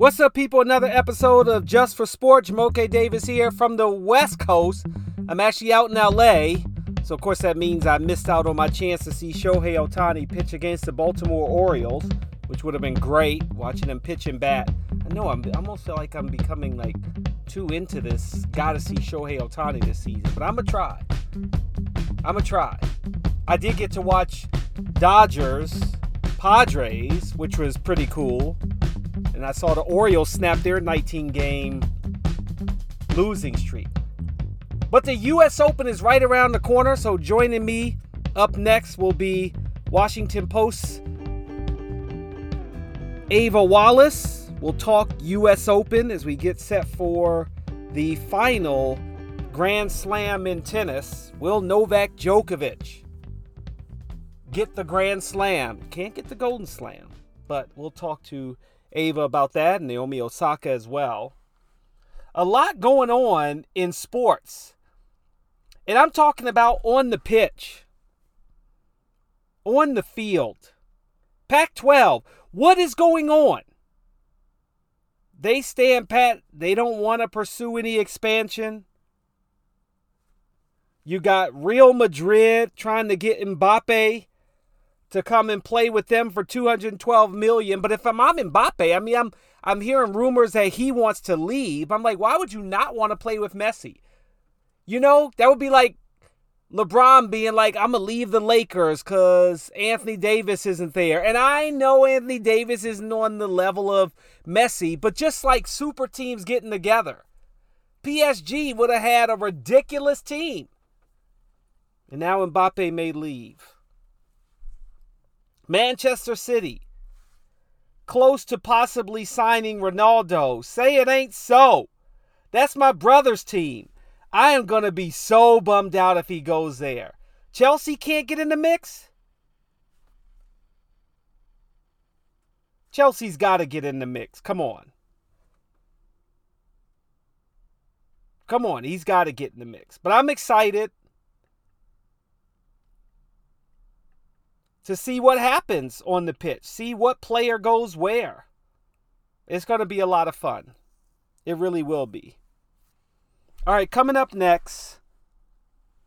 What's up, people? Another episode of Just for Sports. Moke Davis here from the West Coast. I'm actually out in LA, so of course that means I missed out on my chance to see Shohei Ohtani pitch against the Baltimore Orioles, which would have been great watching him pitch and bat. I know I'm I almost feel like I'm becoming like too into this. Gotta see Shohei Ohtani this season, but I'm gonna try. I'm gonna try. I did get to watch Dodgers Padres, which was pretty cool. And I saw the Orioles snap their 19 game losing streak. But the US Open is right around the corner, so joining me up next will be Washington Post Ava Wallace. We'll talk US Open as we get set for the final Grand Slam in tennis. Will Novak Djokovic get the Grand Slam? Can't get the Golden Slam, but we'll talk to Ava about that, and Naomi Osaka as well. A lot going on in sports. And I'm talking about on the pitch, on the field. Pac 12, what is going on? They stand pat. They don't want to pursue any expansion. You got Real Madrid trying to get Mbappe to come and play with them for 212 million. But if I'm, I'm Mbappe, I mean, I'm I'm hearing rumors that he wants to leave. I'm like, why would you not want to play with Messi? You know, that would be like LeBron being like, I'm gonna leave the Lakers because Anthony Davis isn't there. And I know Anthony Davis isn't on the level of Messi, but just like super teams getting together. PSG would have had a ridiculous team. And now Mbappe may leave. Manchester City, close to possibly signing Ronaldo. Say it ain't so. That's my brother's team. I am going to be so bummed out if he goes there. Chelsea can't get in the mix? Chelsea's got to get in the mix. Come on. Come on, he's got to get in the mix. But I'm excited. To see what happens on the pitch, see what player goes where. It's going to be a lot of fun. It really will be. All right, coming up next,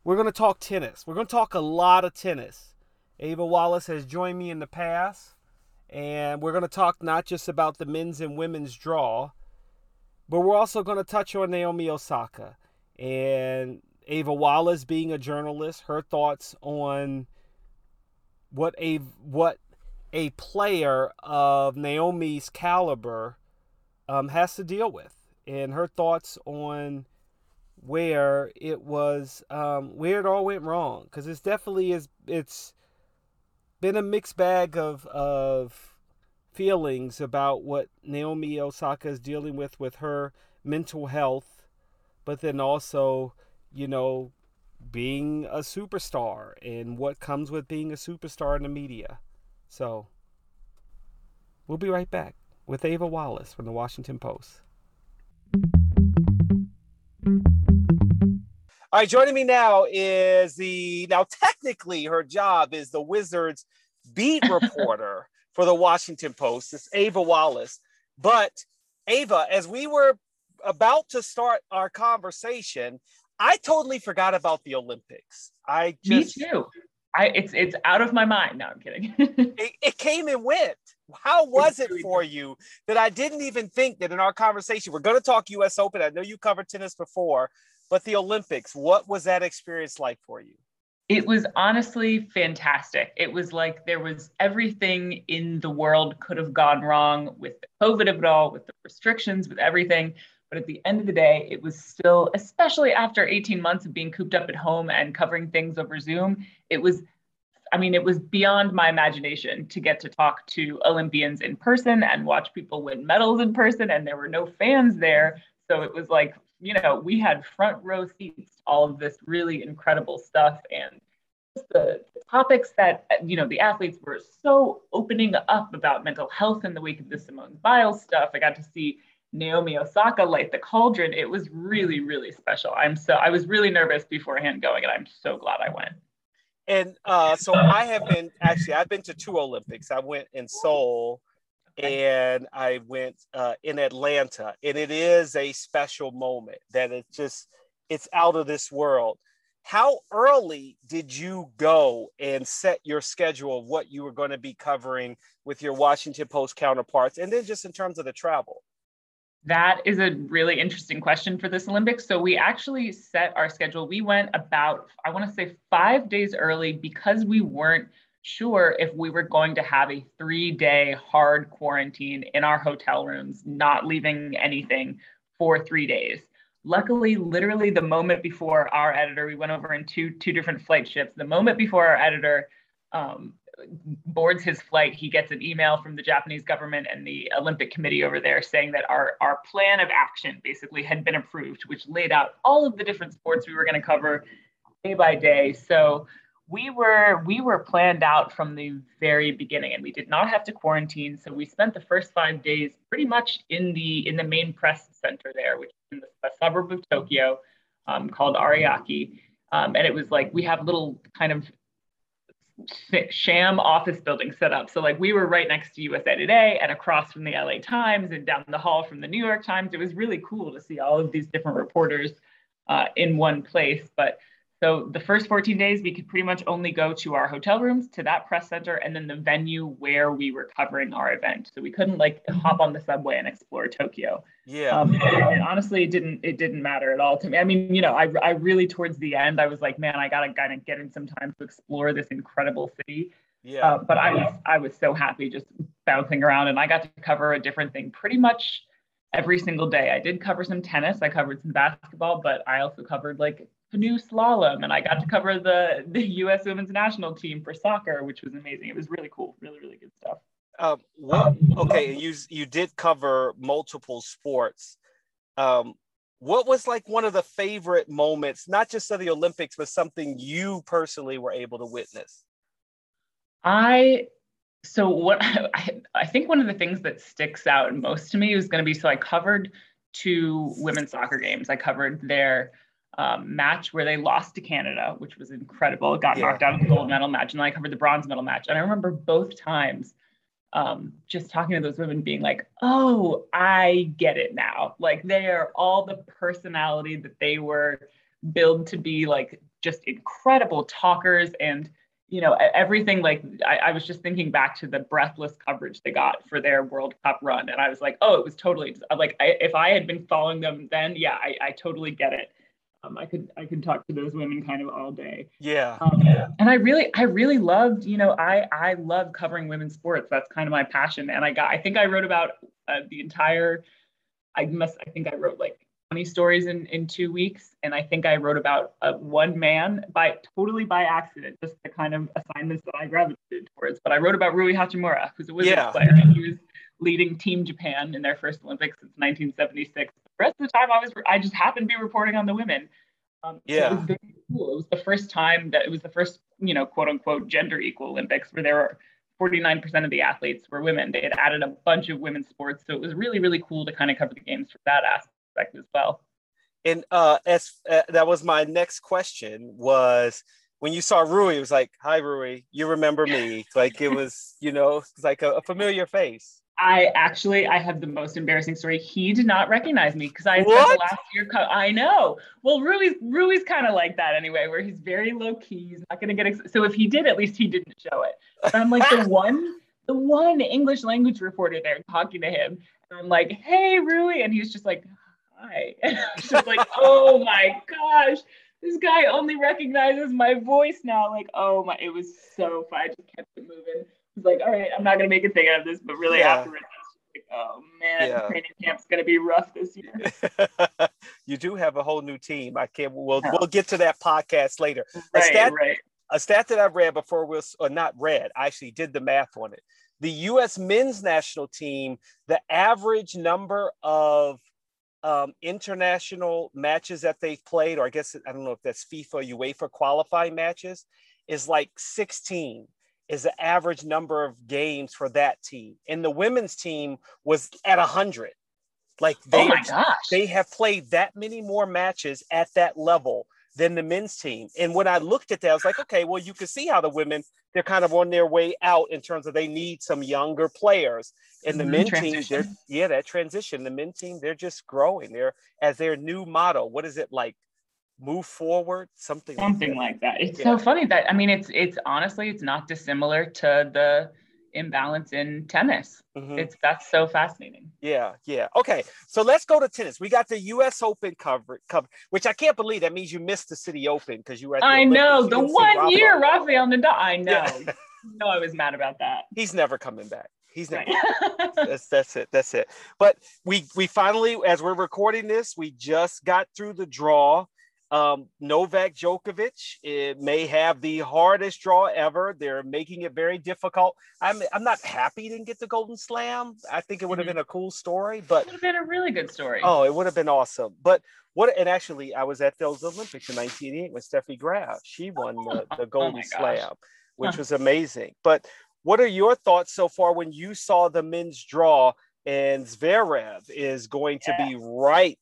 we're going to talk tennis. We're going to talk a lot of tennis. Ava Wallace has joined me in the past, and we're going to talk not just about the men's and women's draw, but we're also going to touch on Naomi Osaka and Ava Wallace being a journalist, her thoughts on what a what a player of Naomi's caliber um, has to deal with, and her thoughts on where it was um, where it all went wrong. Because it's definitely is it's been a mixed bag of of feelings about what Naomi Osaka is dealing with with her mental health, but then also you know being a superstar and what comes with being a superstar in the media. So, we'll be right back with Ava Wallace from the Washington Post. All right, joining me now is the now technically her job is the Wizards beat reporter for the Washington Post. It's Ava Wallace. But Ava, as we were about to start our conversation, I totally forgot about the Olympics. I just, me too. I it's it's out of my mind. No, I'm kidding. it, it came and went. How was it for you that I didn't even think that in our conversation we're going to talk U.S. Open? I know you covered tennis before, but the Olympics. What was that experience like for you? It was honestly fantastic. It was like there was everything in the world could have gone wrong with the COVID of it all, with the restrictions, with everything. But at the end of the day, it was still, especially after 18 months of being cooped up at home and covering things over Zoom, it was, I mean, it was beyond my imagination to get to talk to Olympians in person and watch people win medals in person. And there were no fans there. So it was like, you know, we had front row seats all of this really incredible stuff. And the topics that you know the athletes were so opening up about mental health in the wake of the Simone Biles stuff. I got to see Naomi Osaka light the cauldron, it was really, really special. I'm so I was really nervous beforehand going, and I'm so glad I went. And uh, so I have been actually I've been to two Olympics. I went in Seoul and I went uh, in Atlanta, and it is a special moment that it's just it's out of this world. How early did you go and set your schedule of what you were going to be covering with your Washington Post counterparts, and then just in terms of the travel? That is a really interesting question for this Olympics. So we actually set our schedule. We went about, I want to say, five days early because we weren't sure if we were going to have a three day hard quarantine in our hotel rooms, not leaving anything for three days. Luckily, literally the moment before our editor, we went over in two two different flight ships. The moment before our editor um, boards his flight, he gets an email from the Japanese government and the Olympic Committee over there saying that our, our plan of action basically had been approved, which laid out all of the different sports we were going to cover day by day. So we were we were planned out from the very beginning and we did not have to quarantine so we spent the first five days pretty much in the in the main press center there which is in the, suburb of tokyo um, called ariake um, and it was like we have little kind of sham office building set up. So like we were right next to USA Today and across from the LA Times and down the hall from the New York Times. It was really cool to see all of these different reporters uh, in one place. But so the first 14 days, we could pretty much only go to our hotel rooms, to that press center, and then the venue where we were covering our event. So we couldn't like hop on the subway and explore Tokyo. Yeah. Um, and, and, honestly, it didn't it didn't matter at all to me. I mean, you know, I I really towards the end, I was like, man, I gotta kind of get in some time to explore this incredible city. Yeah. Uh, but I was I was so happy just bouncing around, and I got to cover a different thing pretty much every single day. I did cover some tennis, I covered some basketball, but I also covered like canoe slalom, and I got to cover the the U.S. Women's National Team for soccer, which was amazing. It was really cool, really really good stuff. Um, what? Okay, you you did cover multiple sports. Um, what was like one of the favorite moments, not just of the Olympics, but something you personally were able to witness? I so what I, I think one of the things that sticks out most to me was going to be so I covered two women's soccer games. I covered their um, match where they lost to Canada, which was incredible. Got yeah. knocked out of the gold medal match, and then I covered the bronze medal match. And I remember both times um, just talking to those women being like, oh, I get it now. Like they are all the personality that they were built to be like just incredible talkers and you know everything like I, I, was just thinking back to the breathless coverage they got for their world cup run and i was like oh it was totally like I, if i had been following them then yeah I, I totally get it um, I could I could talk to those women kind of all day. Yeah. Um, and I really I really loved you know I I love covering women's sports. That's kind of my passion. And I got I think I wrote about uh, the entire. I must I think I wrote like 20 stories in in two weeks, and I think I wrote about uh, one man by totally by accident, just the kind of assignments that I gravitated towards. But I wrote about Rui Hachimura, who's a wizards yeah. player, and he was leading Team Japan in their first Olympics since 1976 rest of the time I was I just happened to be reporting on the women. Um, yeah, so it was very cool. It was the first time that it was the first you know quote unquote gender equal Olympics where there were 49% of the athletes were women. They had added a bunch of women's sports, so it was really really cool to kind of cover the games from that aspect as well. And uh, as uh, that was my next question was when you saw Rui, it was like, "Hi, Rui, you remember me?" like it was, you know, it's like a, a familiar face. I actually I have the most embarrassing story. He did not recognize me because I spent the last year. Co- I know. Well, Rui's Rui's kind of like that anyway, where he's very low key. He's not going to get. Ex- so if he did, at least he didn't show it. But I'm like the one, the one English language reporter there talking to him, and I'm like, "Hey, Rui," and he's just like, "Hi," and I was just like, "Oh my gosh." This guy only recognizes my voice now. Like, oh my, it was so fun. I just kept it moving was like, all right, I'm not gonna make a thing out of this, but really yeah. afterwards, like, oh man, yeah. training camp's gonna be rough this year. you do have a whole new team. I can't. We'll yeah. we'll get to that podcast later. Right, a stat, right. A stat that I read before was, or not read, I actually did the math on it. The U.S. men's national team, the average number of um, international matches that they've played, or I guess I don't know if that's FIFA, UEFA qualifying matches, is like 16 is the average number of games for that team. And the women's team was at 100. Like they, oh my gosh. they have played that many more matches at that level than the men's team. And when I looked at that, I was like, okay, well, you can see how the women they're kind of on their way out in terms of they need some younger players. And the mm-hmm. men team, they're yeah, that transition. The men team, they're just growing. They're as their new model. What is it like? Move forward, something. Something like that. Like that. It's yeah. so funny that I mean, it's it's honestly, it's not dissimilar to the imbalance in tennis. Mm-hmm. It's that's so fascinating. Yeah, yeah. Okay, so let's go to tennis. We got the U.S. Open cover, cover, which I can't believe. That means you missed the City Open because you were. At the I Olympics. know the one year Rafael Nadal. I know. Yeah. no, I was mad about that. He's never coming back. He's never. that's that's it. That's it. But we we finally, as we're recording this, we just got through the draw um, Novak Djokovic it may have the hardest draw ever. They're making it very difficult. I'm I'm not happy he didn't get the Golden Slam. I think it would have mm-hmm. been a cool story, but it would have been a really good story. Oh, it would have been awesome. But what? And actually, I was at those Olympics in 1988 with Steffi Graf. She won the, the oh Golden oh Slam, which was amazing. But what are your thoughts so far when you saw the men's draw and Zverev is going to yeah. be right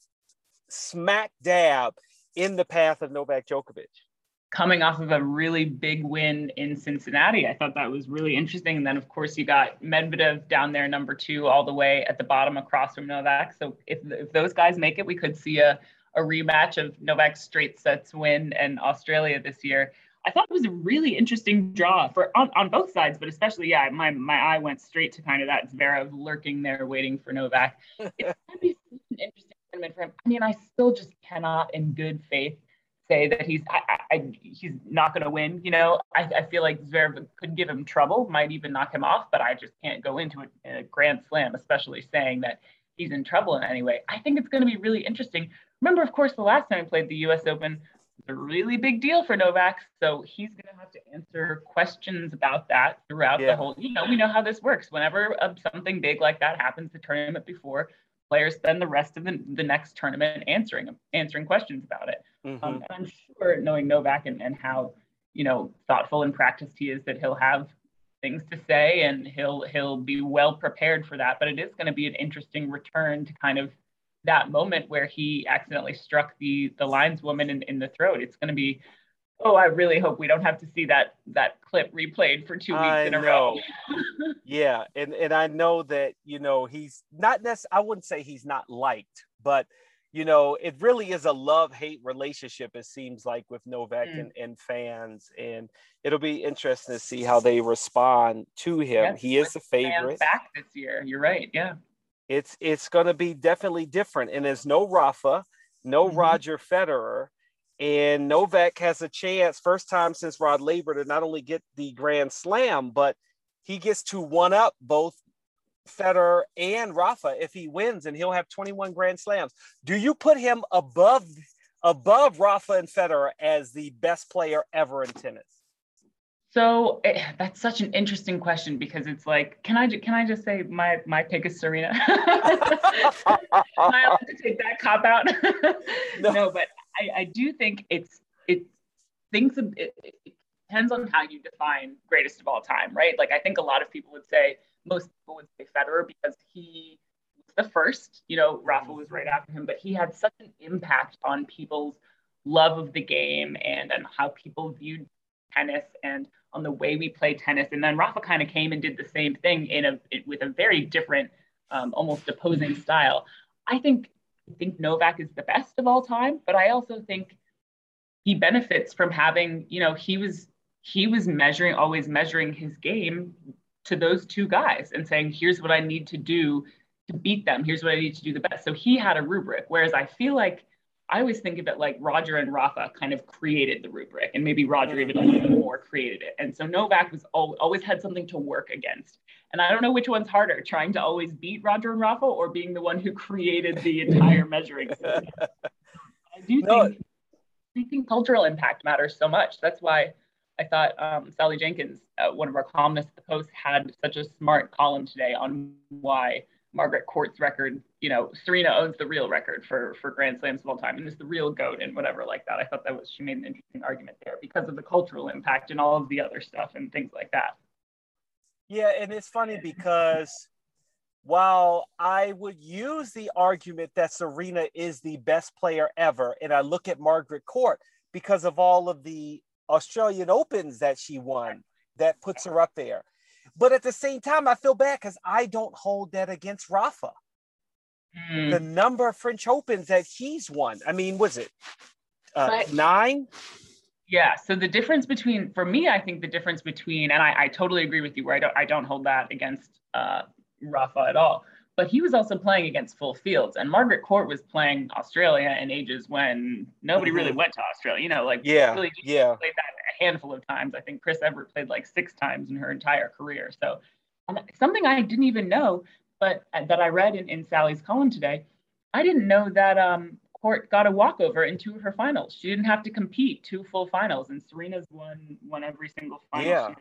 smack dab in the path of Novak Djokovic. Coming off of a really big win in Cincinnati, I thought that was really interesting. And then, of course, you got Medvedev down there, number two, all the way at the bottom across from Novak. So if, if those guys make it, we could see a, a rematch of Novak's straight sets win and Australia this year. I thought it was a really interesting draw for on, on both sides, but especially, yeah, my, my eye went straight to kind of that Zverev lurking there waiting for Novak. It's going to be an interesting for him. I mean, I still just cannot, in good faith, say that he's I, I, he's not going to win. You know, I, I feel like Zverev could give him trouble, might even knock him off, but I just can't go into a, a Grand Slam, especially saying that he's in trouble in any way. I think it's going to be really interesting. Remember, of course, the last time he played the U.S. Open was a really big deal for Novak, so he's going to have to answer questions about that throughout yeah. the whole. You know, we know how this works. Whenever uh, something big like that happens, the tournament before players spend the rest of the, the next tournament answering answering questions about it. Mm-hmm. Um, and I'm sure, knowing Novak and, and how you know thoughtful and practiced he is, that he'll have things to say and he'll he'll be well prepared for that. But it is going to be an interesting return to kind of that moment where he accidentally struck the the lineswoman in, in the throat. It's going to be oh, I really hope we don't have to see that that clip replayed for two weeks I in a know. row. yeah, and and I know that you know he's not necessarily. I wouldn't say he's not liked, but you know it really is a love hate relationship. It seems like with Novak mm. and, and fans, and it'll be interesting to see how they respond to him. Yes, he is the favorite back this year. You're right. Yeah, it's it's going to be definitely different, and there's no Rafa, no mm-hmm. Roger Federer and Novak has a chance, first time since Rod Laver, to not only get the Grand Slam, but he gets to one up both Federer and Rafa if he wins, and he'll have 21 Grand Slams. Do you put him above above Rafa and Federer as the best player ever in tennis? So it, eh, that's such an interesting question because it's like, can I can I just say my my pick is Serena? Am I allowed to take that cop out? no. no, but I, I do think it's it things it, it depends on how you define greatest of all time, right? Like I think a lot of people would say most people would say Federer because he was the first. You know, Rafa was right after him, but he had such an impact on people's love of the game and on how people viewed tennis and on the way we play tennis. And then Rafa kind of came and did the same thing in a with a very different, um, almost opposing style. I think I think Novak is the best of all time, but I also think he benefits from having, you know, he was he was measuring, always measuring his game to those two guys and saying, here's what I need to do to beat them. Here's what I need to do the best. So he had a rubric. Whereas I feel like I always think of it like Roger and Rafa kind of created the rubric, and maybe Roger even a little more created it. And so Novak was always had something to work against. And I don't know which one's harder, trying to always beat Roger and Rafa or being the one who created the entire measuring system. I do no. think I think cultural impact matters so much. That's why I thought um, Sally Jenkins, uh, one of our columnists at the Post, had such a smart column today on why Margaret Court's record, you know, Serena owns the real record for for Grand Slams of all time and is the real goat and whatever like that. I thought that was she made an interesting argument there because of the cultural impact and all of the other stuff and things like that. Yeah, and it's funny because while I would use the argument that Serena is the best player ever, and I look at Margaret Court, because of all of the Australian Opens that she won that puts her up there. But at the same time, I feel bad because I don't hold that against Rafa. Mm. The number of French Opens that he's won. I mean, was it uh, nine? Yeah. So the difference between, for me, I think the difference between, and I, I totally agree with you, where I don't, I don't hold that against uh, Rafa at all. But he was also playing against full fields, and Margaret Court was playing Australia in ages when nobody mm-hmm. really went to Australia. You know, like yeah, really yeah, played that a handful of times. I think Chris Evert played like six times in her entire career. So something I didn't even know, but uh, that I read in, in Sally's column today, I didn't know that um, Court got a walkover in two of her finals. She didn't have to compete two full finals, and Serena's won won every single final. Yeah.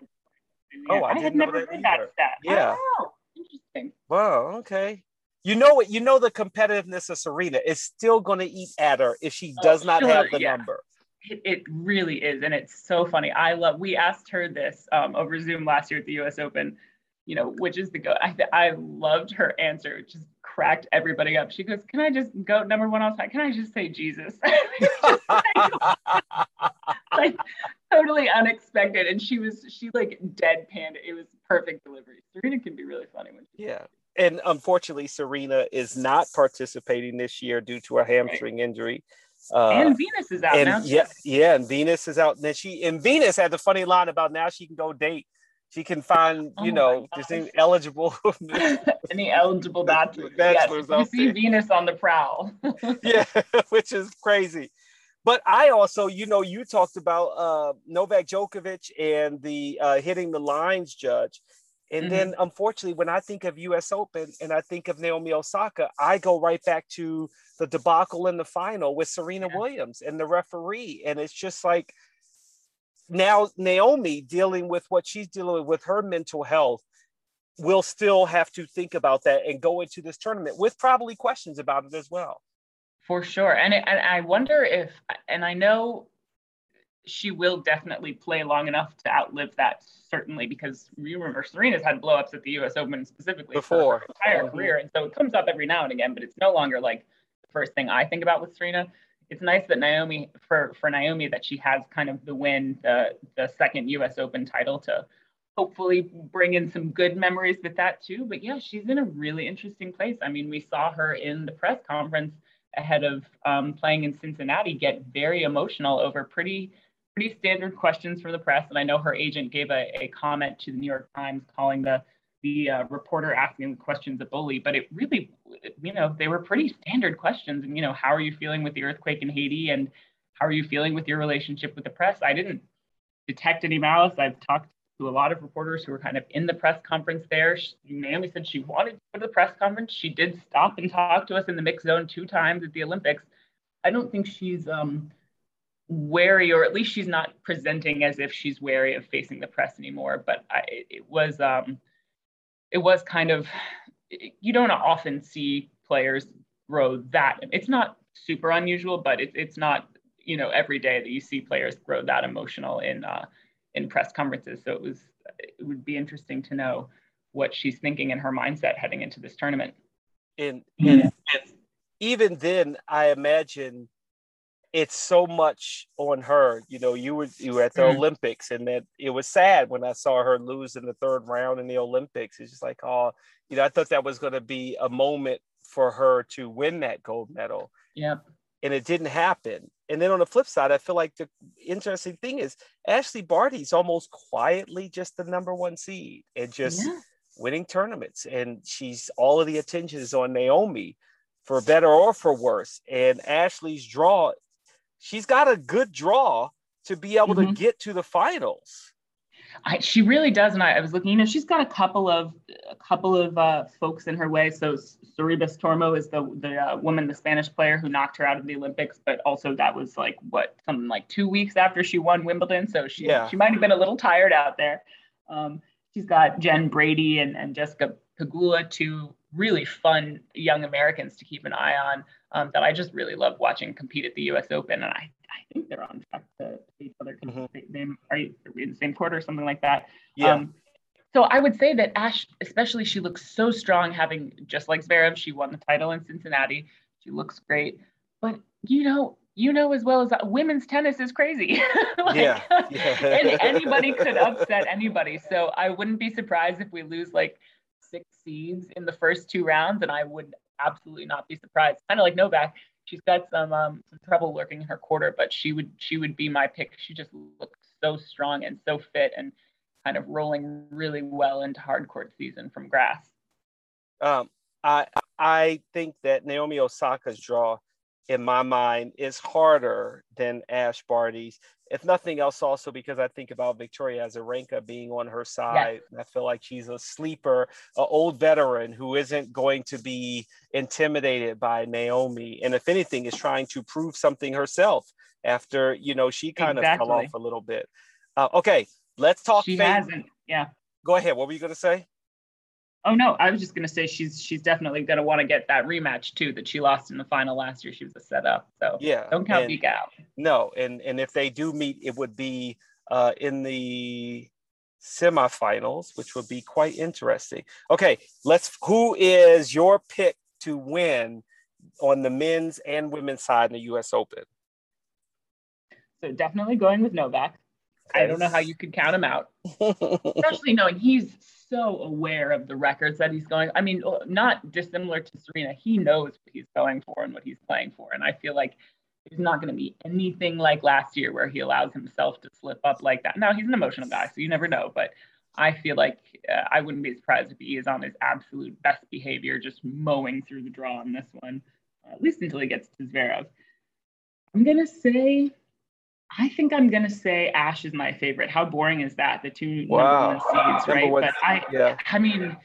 Oh, I, I had never heard that stat. Yeah. Oh, interesting. Wow. Okay. You know what? You know the competitiveness of Serena is still going to eat at her if she oh, does oh, not sure, have the yeah. number. It, it, really is, and it's so funny. I love. We asked her this um, over Zoom last year at the U.S. Open. You know, which is the go. I I loved her answer. Just cracked everybody up. She goes, "Can I just go number one all time? Can I just say Jesus?" like totally unexpected, and she was she like deadpanned. It was perfect delivery. Serena can be really funny when she. Yeah, and unfortunately, Serena is not participating this year due to a hamstring right. injury. Uh, and Venus is out and now. Yeah, yeah, and Venus is out. And then she and Venus had the funny line about now she can go date. She can find, you oh know, just any eligible any eligible bachelors. Yes, you see there. Venus on the prowl. yeah, which is crazy. But I also, you know, you talked about uh, Novak Djokovic and the uh, hitting the lines judge. And mm-hmm. then, unfortunately, when I think of U.S. Open and I think of Naomi Osaka, I go right back to the debacle in the final with Serena yeah. Williams and the referee. And it's just like now Naomi dealing with what she's dealing with with her mental health will still have to think about that and go into this tournament with probably questions about it as well. For sure. And, it, and I wonder if, and I know she will definitely play long enough to outlive that, certainly, because you remember Serena's had blowups at the US Open specifically before her entire mm-hmm. career. And so it comes up every now and again, but it's no longer like the first thing I think about with Serena. It's nice that Naomi, for, for Naomi, that she has kind of the win, the, the second US Open title to hopefully bring in some good memories with that too. But yeah, she's in a really interesting place. I mean, we saw her in the press conference ahead of um, playing in Cincinnati get very emotional over pretty pretty standard questions from the press. And I know her agent gave a, a comment to the New York Times calling the the uh, reporter asking questions a bully, but it really, you know, they were pretty standard questions. And you know, how are you feeling with the earthquake in Haiti, and how are you feeling with your relationship with the press? I didn't detect any malice. I've talked to a lot of reporters who were kind of in the press conference there. She, Naomi said she wanted to go to the press conference. She did stop and talk to us in the mix zone two times at the Olympics. I don't think she's um, wary, or at least she's not presenting as if she's wary of facing the press anymore. But I, it was um, it was kind of you don't often see players grow that. It's not super unusual, but it's it's not you know every day that you see players grow that emotional in uh, in press conferences. So it was it would be interesting to know what she's thinking in her mindset heading into this tournament. And, and, and even then, I imagine it's so much on her. You know, you were you were at the mm Olympics, and that it was sad when I saw her lose in the third round in the Olympics. It's just like, oh, you know, I thought that was going to be a moment for her to win that gold medal. Yep and it didn't happen. And then on the flip side, I feel like the interesting thing is Ashleigh Barty's almost quietly just the number one seed and just yeah. winning tournaments. And she's all of the attention is on Naomi for better or for worse. And Ashleigh's draw, she's got a good draw to be able mm-hmm. to get to the finals. I, she really does, and I, I, was looking. You know, she's got a couple of a couple of uh, folks in her way. So Sorribes Tormo is the the uh, woman, the Spanish player who knocked her out of the Olympics, but also that was like what something like two weeks after she won Wimbledon. So she yeah. she might have been a little tired out there. Um, she's got Jen Brady and, and Jessica Pegula, two really fun young Americans to keep an eye on um, that I just really love watching compete at the U.S. Open, and I I think they're on track to each other. Mm-hmm. They, are in the same quarter or something like that. Yeah. Um, so I would say that Ash, especially, she looks so strong, having just like Zverev, she won the title in Cincinnati. She looks great, but you know, you know as well as women's tennis is crazy. like, yeah. yeah. and anybody could upset anybody. So I wouldn't be surprised if we lose like six seeds in the first two rounds, and I would absolutely not be surprised. Kind of like Novak, she's got some um, some trouble lurking in her quarter, but she would she would be my pick. She just looks so strong and so fit and kind of rolling really well into hard court season from grass. Um, I I think that Naomi Osaka's draw in my mind is harder than Ash Barty's. If nothing else, also because I think about Victoria Azarenka being on her side. Yes. I feel like she's a sleeper, an old veteran who isn't going to be intimidated by Naomi. And if anything, is trying to prove something herself after, you know, she kind exactly. of fell off a little bit. Uh, okay, let's talk. She hasn't. Yeah. Go ahead. What were you going to say? Oh no, I was just gonna say she's she's definitely gonna want to get that rematch too that she lost in the final last year. She was a setup, so yeah, don't count Vika out. No, and and if they do meet, it would be uh, in the semifinals, which would be quite interesting. Okay, let's. Who is your pick to win on the men's and women's side in the U.S. Open? So definitely going with Novak. I don't know how you could count him out, especially knowing he's so aware of the records that he's going. I mean, not dissimilar to Serena, he knows what he's going for and what he's playing for. And I feel like it's not going to be anything like last year where he allows himself to slip up like that. Now, he's an emotional guy, so you never know. But I feel like uh, I wouldn't be surprised if he is on his absolute best behavior, just mowing through the draw on this one, uh, at least until he gets to Zverev. I'm going to say I think I'm gonna say Ash is my favorite. How boring is that? The two wow. number one seeds, right? One, but I, yeah. I mean,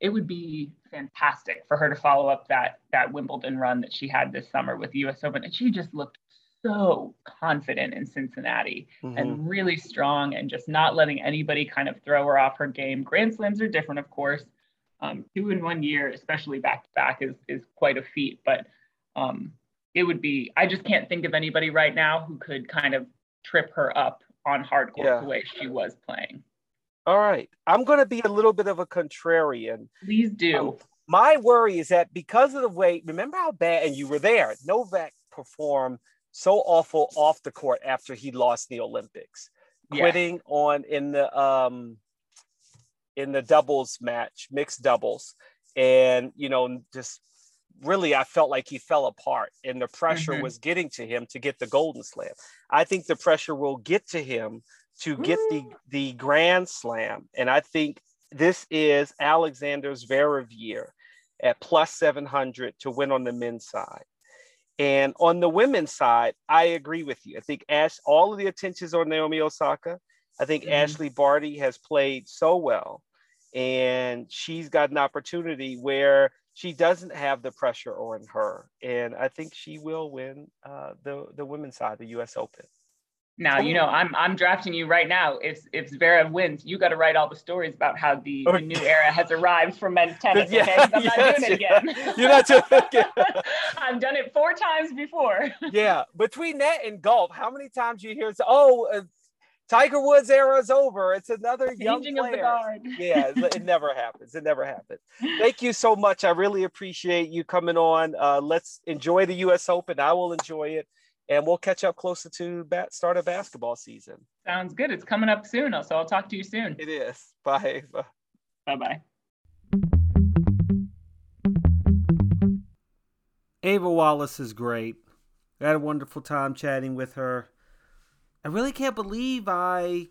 it would be fantastic for her to follow up that that Wimbledon run that she had this summer with the U.S. Open, and she just looked so confident in Cincinnati mm-hmm. and really strong, and just not letting anybody kind of throw her off her game. Grand Slams are different, of course. Um, two in one year, especially back to back, is is quite a feat, but. Um, it would be I just can't think of anybody right now who could kind of trip her up on hard court yeah. the way she was playing. All right. I'm going to be a little bit of a contrarian. Please do. Um, my worry is that because of the way, remember how bad, and you were there, Novak performed so awful off the court after he lost the Olympics, quitting on in the um in the doubles match, mixed doubles, and you know, just really I felt like he fell apart and the pressure mm-hmm. was getting to him to get the golden slam. I think the pressure will get to him to get the the grand slam and I think this is Alexander Zverev year at plus 700 to win on the men's side. And on the women's side, I agree with you. I think Ash, all of the attention is on Naomi Osaka. I think mm-hmm. Ashleigh Barty has played so well, and she's got an opportunity where she doesn't have the pressure on her, and I think she will win uh, the the women's side, the U.S. Open. Now you know I'm I'm drafting you right now. If if Zverev wins, you got to write all the stories about how the, the new era has arrived for men's tennis. Yeah, okay? I'm not yes, doing it again. You're not doing it. I've done it four times before. yeah, between that and golf, how many times you hear? Oh, uh, Tiger Woods era is over. It's another Changing young player. yeah, it never happens. It never happens. Thank you so much. I really appreciate you coming on. Uh, let's enjoy the U.S. Open. I will enjoy it, and we'll catch up closer to bat start of basketball season. Sounds good. It's coming up soon, so I'll talk to you soon. It is. Bye. Ava. Bye. Bye. Ava Wallace is great. I had a wonderful time chatting with her. I really can't believe I,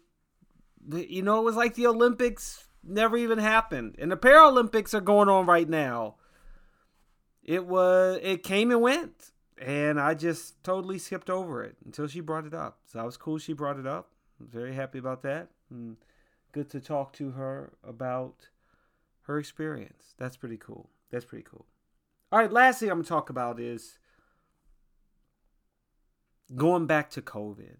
you know, it was like the Olympics never even happened, and the Paralympics are going on right now. It was, it came and went, and I just totally skipped over it until she brought it up. So I was cool she brought it up. I'm very happy about that. And good to talk to her about her experience. That's pretty cool. That's pretty cool. All right, last thing I'm gonna talk about is going back to COVID.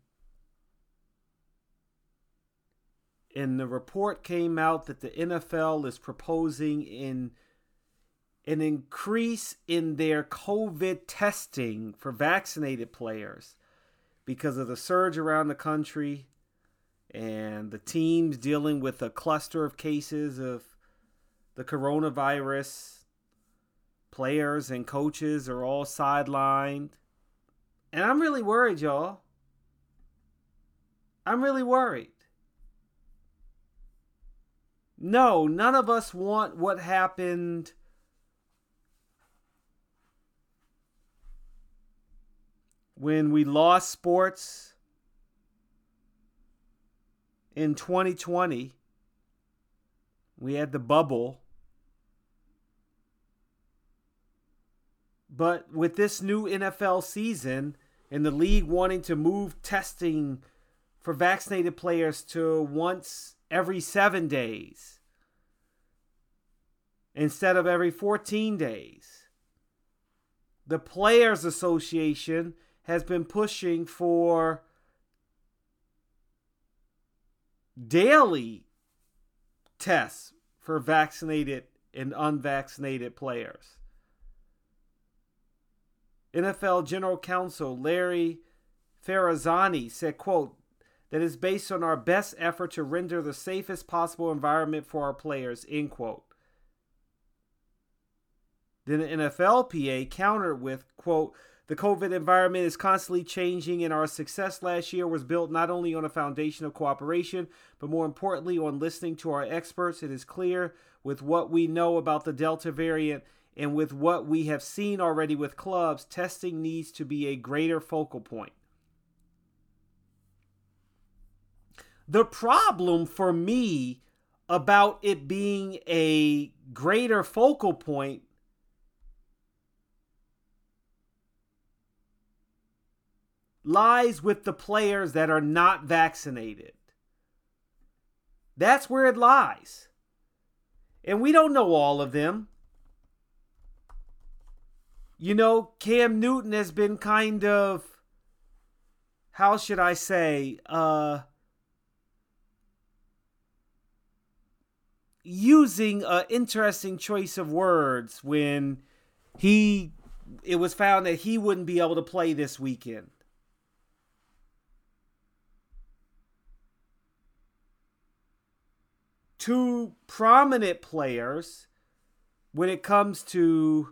And the report came out that the NFL is proposing in an increase in their COVID testing for vaccinated players because of the surge around the country and the teams dealing with a cluster of cases of the coronavirus. Players and coaches are all sidelined. And I'm really worried, y'all. I'm really worried. No, none of us want what happened when we lost sports in 2020. We had the bubble. But with this new NFL season and the league wanting to move testing for vaccinated players to once every seven days instead of every 14 days, the Players Association has been pushing for daily tests for vaccinated and unvaccinated players. NFL General Counsel Larry Ferazani said, quote, that is based on our best effort to render the safest possible environment for our players, end quote. Then the NFLPA countered with, quote, the COVID environment is constantly changing, and our success last year was built not only on a foundation of cooperation, but more importantly, on listening to our experts. It is clear with what we know about the Delta variant and with what we have seen already with clubs, testing needs to be a greater focal point. The problem for me about it being a greater focal point lies with the players that are not vaccinated. That's where it lies. And we don't know all of them. You know, Cam Newton has been kind of how should I say, uh using an interesting choice of words when he it was found that he wouldn't be able to play this weekend. two prominent players when it comes to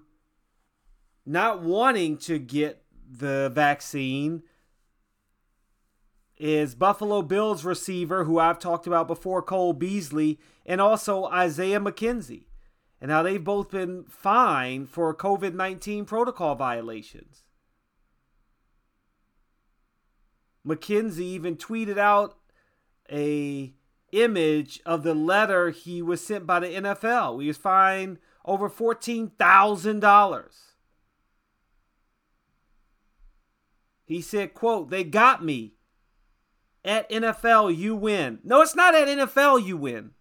not wanting to get the vaccine is Buffalo Bills receiver who I've talked about before, Cole Beasley, and also Isaiah McKenzie. And now they've both been fined for COVID 19 protocol violations. McKenzie even tweeted out a image of the letter he was sent by the NFL. He was fined over $14,000. He said, quote, they got me. At NFL, you win. No, it's not at NFL you win.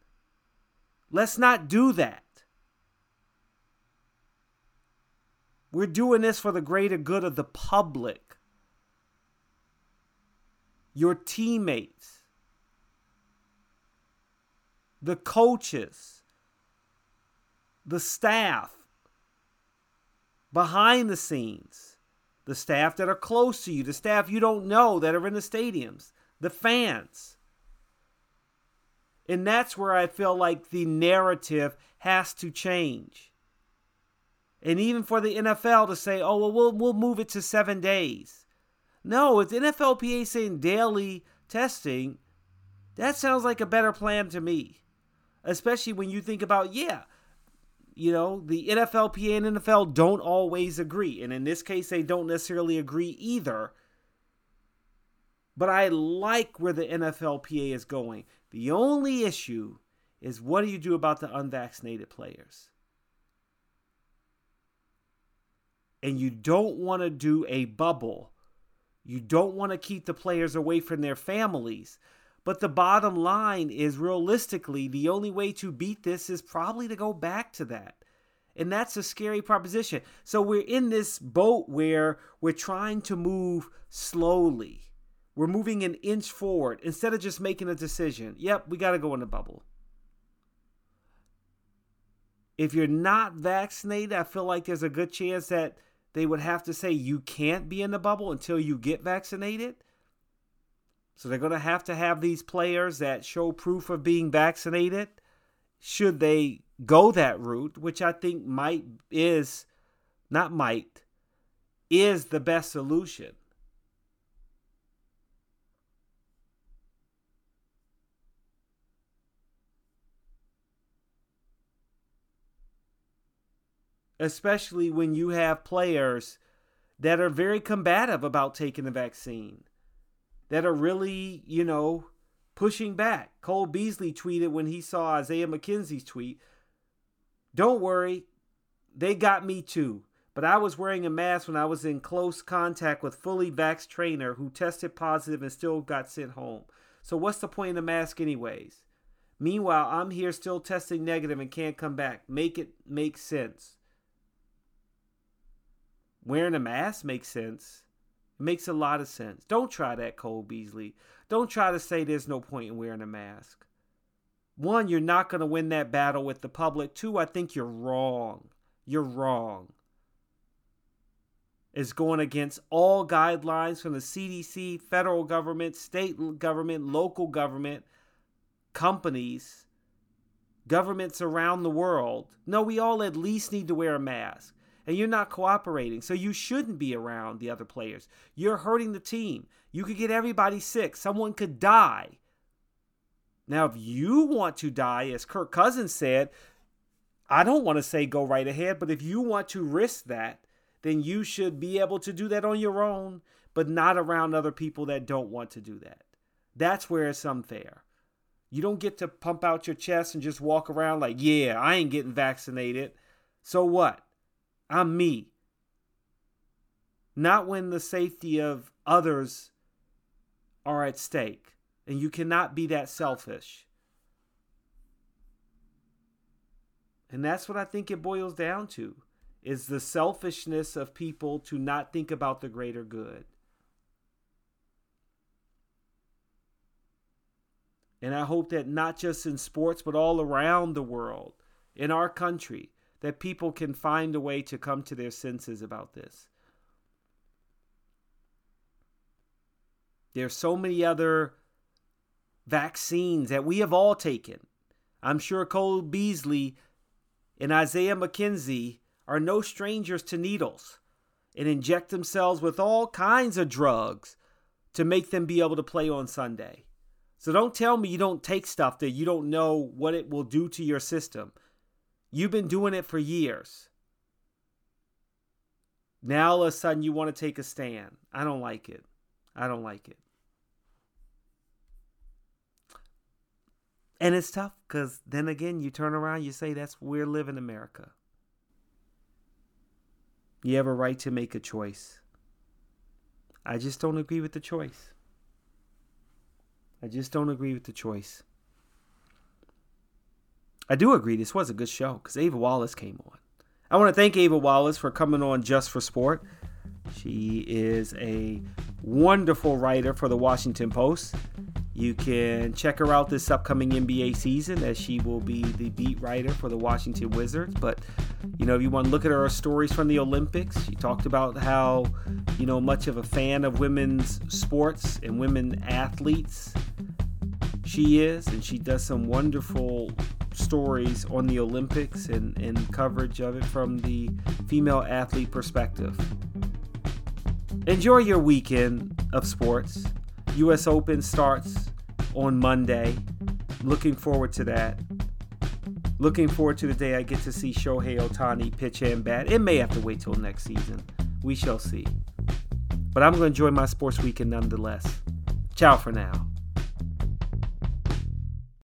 Let's not do that. We're doing this for the greater good of the public, your teammates. The coaches, the staff. Behind the scenes, the staff that are close to you, the staff you don't know that are in the stadiums, the fans. And that's where I feel like the narrative has to change. And even for the NFL to say, oh, well, we'll, we'll move it to seven days. No, the NFLPA saying daily testing, that sounds like a better plan to me especially when you think about, yeah, you know, the NFLPA and NFL don't always agree. And in this case, they don't necessarily agree either. But I like where the NFLPA is going. The only issue is what do you do about the unvaccinated players? And you don't want to do a bubble. You don't want to keep the players away from their families but the bottom line is realistically, the only way to beat this is probably to go back to that. And that's a scary proposition. So we're in this boat where we're trying to move slowly. We're moving an inch forward instead of just making a decision. Yep, we got to go in the bubble. If you're not vaccinated, I feel like there's a good chance that they would have to say you can't be in the bubble until you get vaccinated. So they're going to have to have these players that show proof of being vaccinated should they go that route, which I think might is not might is the best solution. Especially when you have players that are very combative about taking the vaccine, that are really, you know, pushing back. Cole Beasley tweeted when he saw Isaiah McKenzie's tweet Don't worry, they got me too. But I was wearing a mask when I was in close contact with fully vaxxed trainer who tested positive and still got sent home. So what's the point of the mask anyways? Meanwhile, I'm here still testing negative and can't come back. Make it make sense. Wearing a mask makes sense. It makes a lot of sense. Don't try that, Cole Beasley. Don't try to say there's no point in wearing a mask. One, you're not going to win that battle with the public. Two, I think you're wrong. You're wrong. It's going against all guidelines from the CDC, federal government, state government, local government, companies, governments around the world. No, we all at least need to wear a mask. And you're not cooperating, so you shouldn't be around the other players. You're hurting the team. You could get everybody sick. Someone could die. Now, if you want to die, as Kirk Cousins said, I don't want to say go right ahead, but if you want to risk that, then you should be able to do that on your own, but not around other people that don't want to do that. That's where it's unfair. You don't get to pump out your chest and just walk around like, yeah, I ain't getting vaccinated. So what? I'm me. Not when the safety of others are at stake. And you cannot be that selfish. And that's what I think it boils down to is the selfishness of people to not think about the greater good. And I hope that not just in sports, but all around the world, in our country, that people can find a way to come to their senses about this. There's so many other vaccines that we have all taken. I'm sure Cole Beasley and Isaiah McKenzie are no strangers to needles and inject themselves with all kinds of drugs to make them be able to play on Sunday. So don't tell me you don't take stuff that you don't know what it will do to your system. You've been doing it for years. Now all of a sudden you want to take a stand. I don't like it. I don't like it. And it's tough because then again, you turn around, you say, that's where we're living America. You have a right to make a choice. I just don't agree with the choice. I just don't agree with the choice. I do agree this was a good show because Ava Wallace came on. I want to thank Ava Wallace for coming on Just for Sport. She is a wonderful writer for the Washington Post. You can check her out this upcoming NBA season as she will be the beat writer for the Washington Wizards. But, you know, if you want to look at her stories from the Olympics, she talked about how, you know, much of a fan of women's sports and women athletes she is. And she does some wonderful stories on the Olympics and, and coverage of it from the female athlete perspective. Enjoy your weekend of sports. US Open starts on Monday. Looking forward to that. Looking forward to the day I get to see Shohei Ohtani pitch and bat. It may have to wait till next season. We shall see. But I'm going to enjoy my sports weekend nonetheless. Ciao for now.